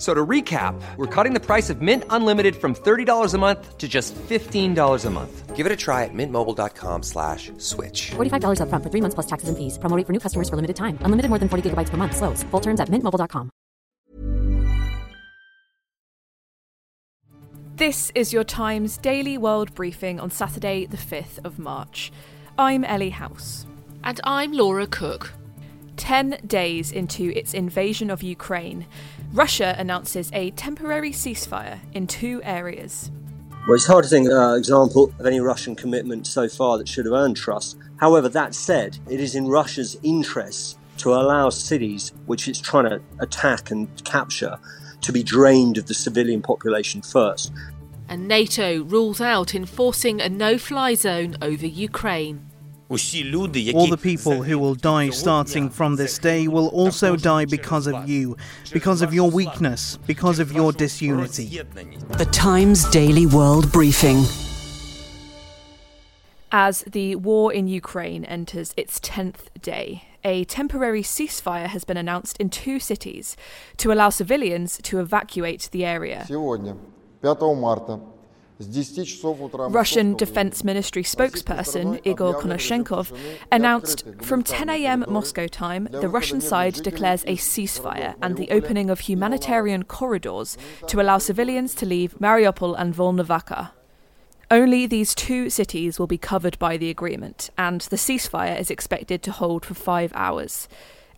F- So to recap, we're cutting the price of Mint Unlimited from $30 a month to just $15 a month. Give it a try at mintmobile.com slash switch. $45 upfront for three months plus taxes and fees. Promo for new customers for limited time. Unlimited more than 40 gigabytes per month. Slows. Full terms at mintmobile.com. This is your Times daily world briefing on Saturday, the 5th of March. I'm Ellie House. And I'm Laura Cook. 10 days into its invasion of Ukraine, Russia announces a temporary ceasefire in two areas. Well, it's hard to think an uh, example of any Russian commitment so far that should have earned trust. However, that said, it is in Russia's interests to allow cities which it's trying to attack and capture to be drained of the civilian population first. And NATO rules out enforcing a no fly zone over Ukraine. All the people who will die starting from this day will also die because of you, because of your weakness, because of your disunity. The Times Daily World Briefing. As the war in Ukraine enters its 10th day, a temporary ceasefire has been announced in two cities to allow civilians to evacuate the area. Сегодня, 5 марта, Russian Defense Ministry spokesperson Igor Konashenkov announced from 10 a.m. Moscow time, the Russian side declares a ceasefire and the opening of humanitarian corridors to allow civilians to leave Mariupol and Volnovakha. Only these two cities will be covered by the agreement, and the ceasefire is expected to hold for five hours.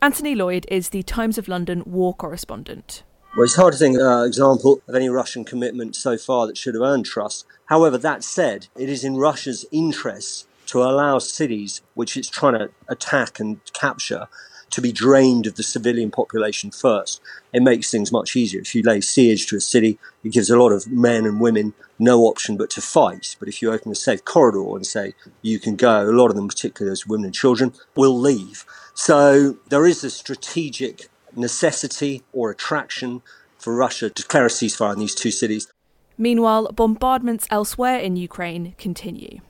Anthony Lloyd is the Times of London war correspondent. Well, it's hard to think uh, example of any Russian commitment so far that should have earned trust. However, that said, it is in Russia's interests to allow cities which it's trying to attack and capture to be drained of the civilian population first. It makes things much easier. If you lay siege to a city, it gives a lot of men and women no option but to fight. But if you open a safe corridor and say you can go, a lot of them, particularly those women and children, will leave. So there is a strategic necessity or attraction for Russia to declare a ceasefire in these two cities. Meanwhile, bombardments elsewhere in Ukraine continue.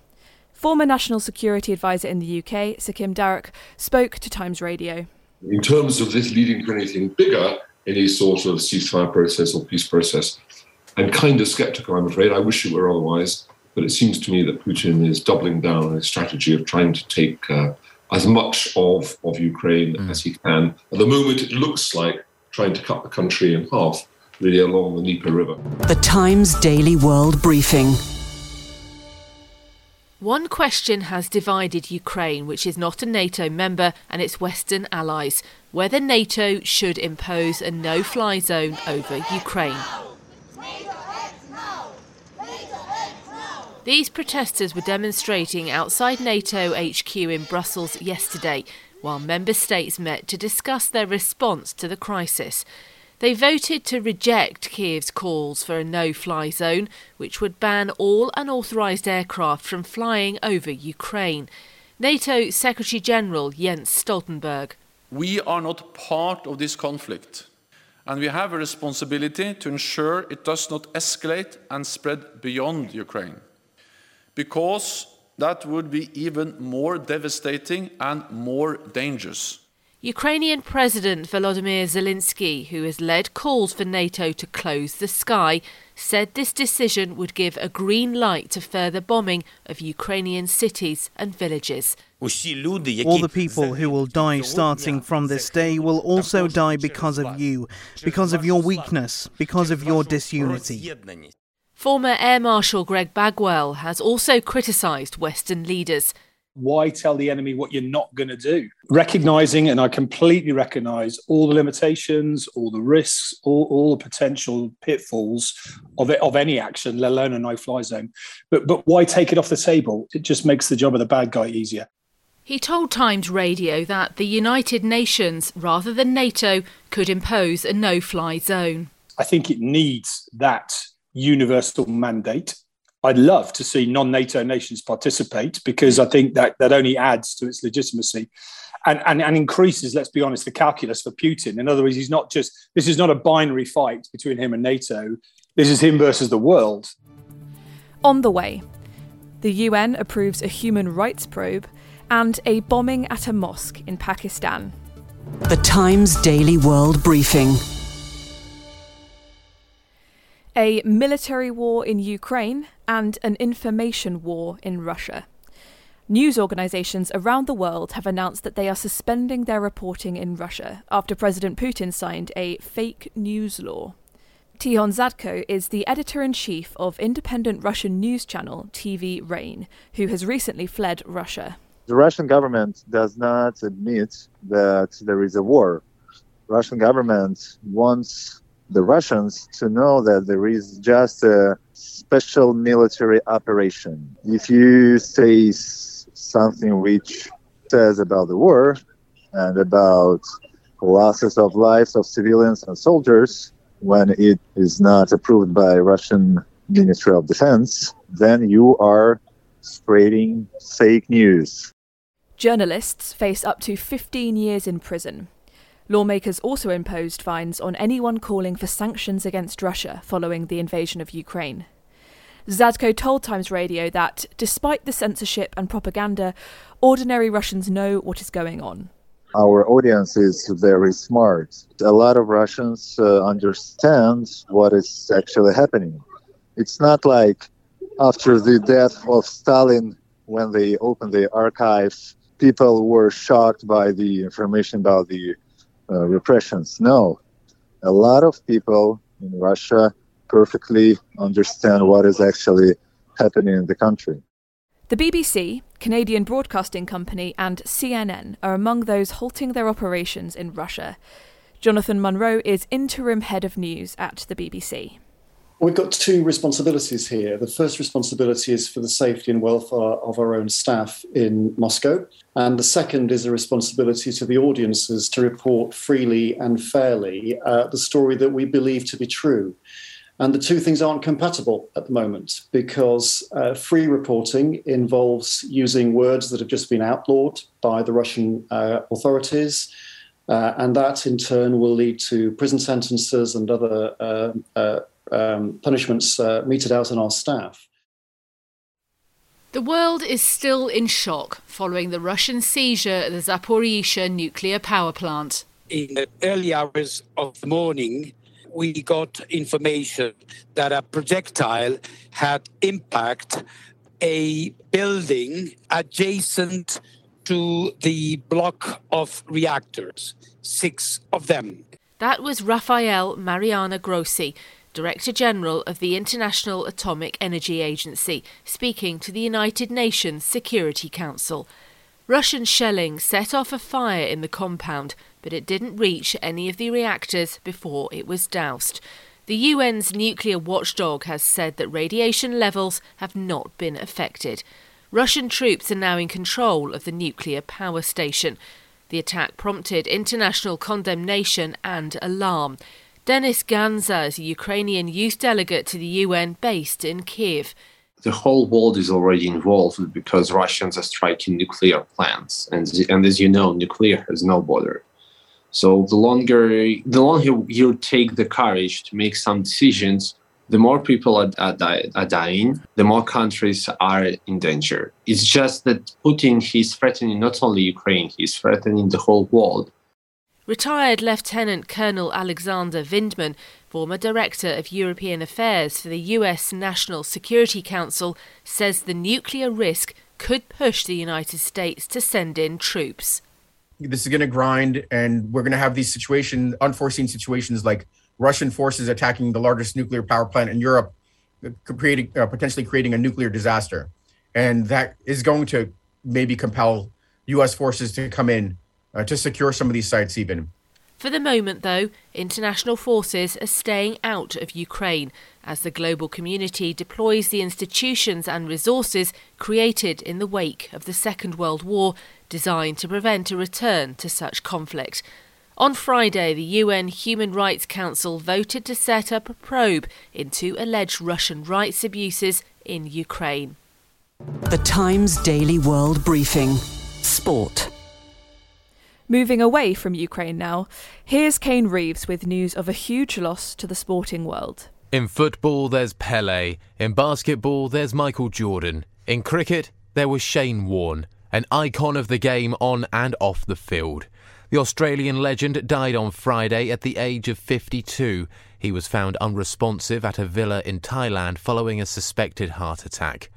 Former National Security Advisor in the UK, Sir Kim Darroch, spoke to Times Radio. In terms of this leading to anything bigger, any sort of ceasefire process or peace process, I'm kind of skeptical, I'm afraid. I wish it were otherwise. But it seems to me that Putin is doubling down on his strategy of trying to take uh, as much of, of Ukraine mm. as he can. At the moment, it looks like trying to cut the country in half, really along the Dnieper River. The Times Daily World Briefing. One question has divided Ukraine, which is not a NATO member, and its Western allies whether NATO should impose a no fly zone over Ukraine. These protesters were demonstrating outside NATO HQ in Brussels yesterday, while member states met to discuss their response to the crisis. They voted to reject Kiev's calls for a no fly zone, which would ban all unauthorised aircraft from flying over Ukraine. NATO Secretary General Jens Stoltenberg. We are not part of this conflict, and we have a responsibility to ensure it does not escalate and spread beyond Ukraine, because that would be even more devastating and more dangerous. Ukrainian President Volodymyr Zelensky, who has led calls for NATO to close the sky, said this decision would give a green light to further bombing of Ukrainian cities and villages. All the people who will die starting from this day will also die because of you, because of your weakness, because of your disunity. Former Air Marshal Greg Bagwell has also criticised Western leaders. Why tell the enemy what you're not going to do? Recognizing, and I completely recognize all the limitations, all the risks, all, all the potential pitfalls of it, of any action, let alone a no-fly zone. But but why take it off the table? It just makes the job of the bad guy easier. He told Times Radio that the United Nations, rather than NATO, could impose a no-fly zone. I think it needs that universal mandate I'd love to see non-NATO nations participate because I think that that only adds to its legitimacy. And, and, and increases, let's be honest, the calculus for Putin. In other words, he's not just, this is not a binary fight between him and NATO. This is him versus the world. On the way, the UN approves a human rights probe and a bombing at a mosque in Pakistan. The Times Daily World Briefing a military war in Ukraine, and an information war in Russia. News organizations around the world have announced that they are suspending their reporting in Russia after President Putin signed a fake news law. Tikhon Dzyadko is the editor in chief of independent Russian news channel TV Rain, who has recently fled Russia. The Russian government does not admit that there is a war. Russian government wants the Russians to know that there is just a special military operation. If you say something which says about the war and about losses of lives of civilians and soldiers when it is not approved by Russian Ministry of Defense, then you are spreading fake news. Journalists face up to 15 years in prison Lawmakers also imposed fines on anyone calling for sanctions against Russia following the invasion of Ukraine. Dzyadko told Times Radio that, despite the censorship and propaganda, ordinary Russians know what is going on. Our audience is very smart. A lot of Russians uh, understand what is actually happening. It's not like after the death of Stalin, when they opened the archive, people were shocked by the information about the Uh, repressions. No, a lot of people in Russia perfectly understand what is actually happening in the country. The BBC, Canadian Broadcasting Company, and CNN are among those halting their operations in Russia. Jonathan Munro is interim head of news at the BBC. We've got two responsibilities here. The first responsibility is for the safety and welfare of our own staff in Moscow. And the second is a responsibility to the audiences to report freely and fairly uh, the story that we believe to be true. And the two things aren't compatible at the moment because uh, free reporting involves using words that have just been outlawed by the Russian uh, authorities. Uh, and that in turn will lead to prison sentences and other uh, uh, um, punishments uh, meted out on our staff. The world is still in shock following the Russian seizure of the Zaporizhia nuclear power plant. In the early hours of the morning, we got information that a projectile had impacted a building adjacent to the block of reactors, six of them. That was Rafael Mariano Grossi, Director General of the International Atomic Energy Agency, speaking to the United Nations Security Council. Russian shelling set off a fire in the compound, but it didn't reach any of the reactors before it was doused. The UN's nuclear watchdog has said that radiation levels have not been affected. Russian troops are now in control of the nuclear power station. The attack prompted international condemnation and alarm. Denis Ganza is a Ukrainian youth delegate to the UN based in Kiev. The whole world is already involved because Russians are striking nuclear plants, and and as you know, nuclear has no border. So the longer the longer you take the courage to make some decisions, the more people are, are, are, dying, the more countries are in danger. It's just that Putin, he's threatening not only Ukraine, he's threatening the whole world. Retired Lieutenant Colonel Alexander Vindman, former Director of European Affairs for the US National Security Council, says the nuclear risk could push the United States to send in troops. This is going to grind, and we're going to have these situations, unforeseen situations like Russian forces attacking the largest nuclear power plant in Europe, creating uh, potentially creating a nuclear disaster, and that is going to maybe compel U.S. forces to come in uh, to secure some of these sites even. For the moment, though, international forces are staying out of Ukraine as the global community deploys the institutions and resources created in the wake of the Second World War, designed to prevent a return to such conflict. On Friday, the UN Human Rights Council voted to set up a probe into alleged Russian rights abuses in Ukraine. The Times Daily World Briefing Sport. Moving away from Ukraine now, here's Kane Reeves with news of a huge loss to the sporting world. In football, there's Pele. In basketball, there's Michael Jordan. In cricket, there was Shane Warne, an icon of the game on and off the field. The Australian legend died on Friday at the age of 52. He was found unresponsive at a villa in Thailand following a suspected heart attack.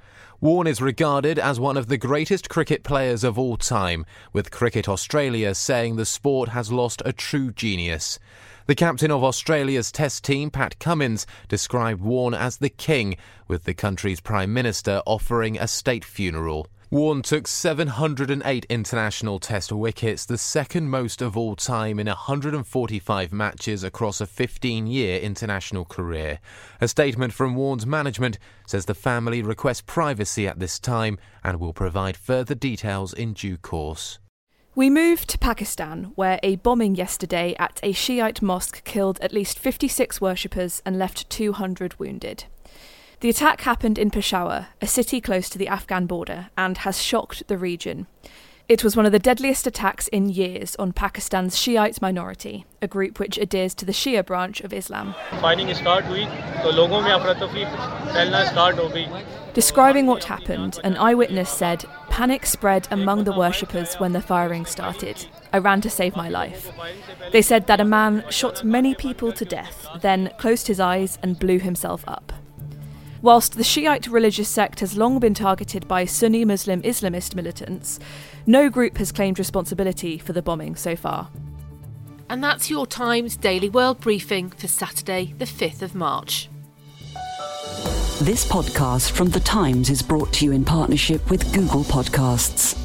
Warne is regarded as one of the greatest cricket players of all time, with Cricket Australia saying the sport has lost a true genius. The captain of Australia's Test team, Pat Cummins, described Warne as the king, with the country's Prime Minister offering a state funeral. Warne took 708 international test wickets, the second most of all time in 145 matches across a 15 year international career. A statement from Warne's management says the family requests privacy at this time and will provide further details in due course. We move to Pakistan, where a bombing yesterday at a Shiite mosque killed at least 56 worshippers and left 200 wounded. The attack happened in Peshawar, a city close to the Afghan border, and has shocked the region. It was one of the deadliest attacks in years on Pakistan's Shiite minority, a group which adheres to the Shia branch of Islam. Describing what happened, an eyewitness said, Panic spread among the worshippers when the firing started. I ran to save my life. They said that a man shot many people to death, then closed his eyes and blew himself up. Whilst the Shiite religious sect has long been targeted by Sunni Muslim Islamist militants, no group has claimed responsibility for the bombing so far. And that's your Times Daily World Briefing for Saturday, the 5th of March. This podcast from The Times is brought to you in partnership with Google Podcasts.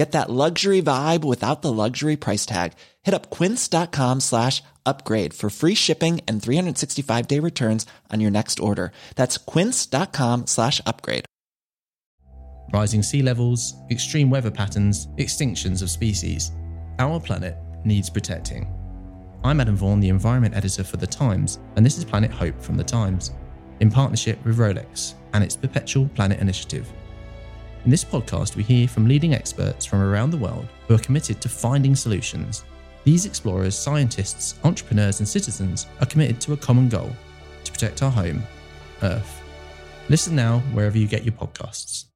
Get that luxury vibe without the luxury price tag. Hit up quince.com slash upgrade for free shipping and 365 day returns on your next order. That's quince.com slash upgrade. Rising sea levels, extreme weather patterns, extinctions of species. Our planet needs protecting. I'm Adam Vaughan, the environment editor for The Times, and this is Planet Hope from The Times, in partnership with Rolex and its Perpetual Planet Initiative. In this podcast, we hear from leading experts from around the world who are committed to finding solutions. These explorers, scientists, entrepreneurs, and citizens are committed to a common goal to protect our home, Earth. Listen now wherever you get your podcasts.